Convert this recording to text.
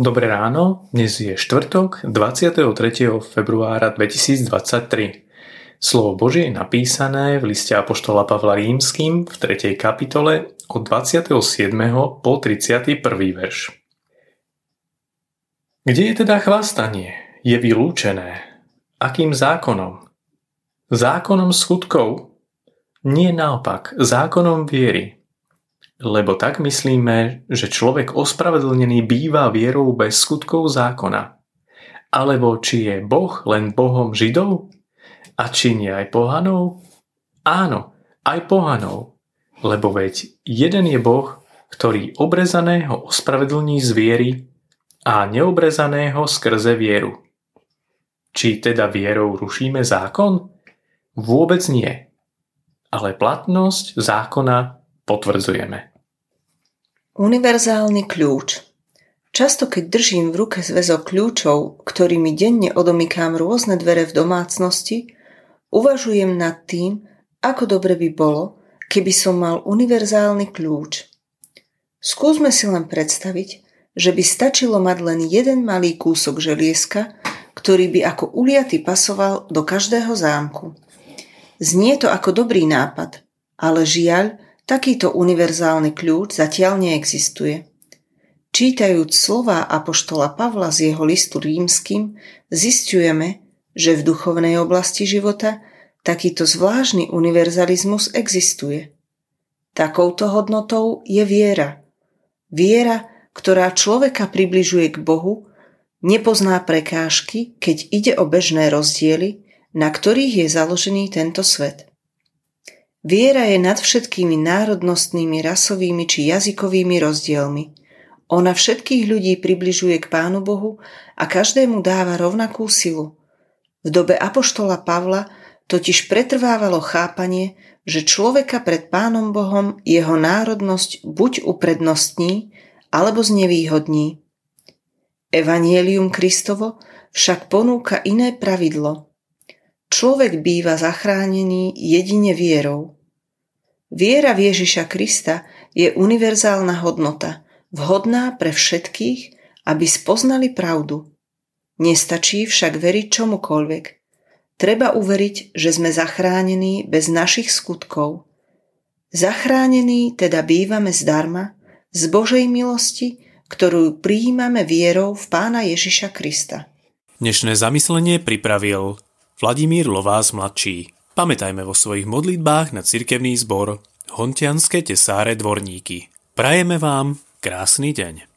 Dobré ráno, dnes je štvrtok 23. februára 2023. Slovo Božie je napísané v liste Apoštola Pavla Rímským v 3. kapitole od 27. po 31. verš. Kde je teda chvastanie? Je vylúčené. Akým zákonom? Zákonom skutkov? Nie naopak, zákonom viery. Lebo tak myslíme, že človek ospravedlnený býva vierou bez skutkov zákona. Alebo či je Boh len Bohom Židov? A či nie aj pohanov? Áno, aj pohanov. Lebo veď jeden je Boh, ktorý obrezaného ospravedlní z viery a neobrezaného skrze vieru. Či teda vierou rušíme zákon? Vôbec nie. Ale platnosť zákona potvrdzujeme. Univerzálny kľúč Často keď držím v ruke zväzok kľúčov, ktorými denne odomykám rôzne dvere v domácnosti, uvažujem nad tým, ako dobre by bolo, keby som mal univerzálny kľúč. Skúsme si len predstaviť, že by stačilo mať len jeden malý kúsok želieska, ktorý by ako uliaty pasoval do každého zámku. Znie to ako dobrý nápad, ale žiaľ, Takýto univerzálny kľúč zatiaľ neexistuje. Čítajúc slova Apoštola Pavla z jeho listu rímským, zistujeme, že v duchovnej oblasti života takýto zvláštny univerzalizmus existuje. Takouto hodnotou je viera. Viera, ktorá človeka približuje k Bohu, nepozná prekážky, keď ide o bežné rozdiely, na ktorých je založený tento svet. Viera je nad všetkými národnostnými, rasovými či jazykovými rozdielmi. Ona všetkých ľudí približuje k Pánu Bohu a každému dáva rovnakú silu. V dobe Apoštola Pavla totiž pretrvávalo chápanie, že človeka pred Pánom Bohom jeho národnosť buď uprednostní, alebo znevýhodní. Evangelium Kristovo však ponúka iné pravidlo – Človek býva zachránený jedine vierou. Viera v Ježiša Krista je univerzálna hodnota, vhodná pre všetkých, aby spoznali pravdu. Nestačí však veriť čomukoľvek. Treba uveriť, že sme zachránení bez našich skutkov. Zachránení teda bývame zdarma, z Božej milosti, ktorú prijímame vierou v Pána Ježiša Krista. Dnešné zamyslenie pripravil Vladimír Lovás mladší. Pamätajme vo svojich modlitbách na cirkevný zbor Hontianské tesáre dvorníky. Prajeme vám krásny deň.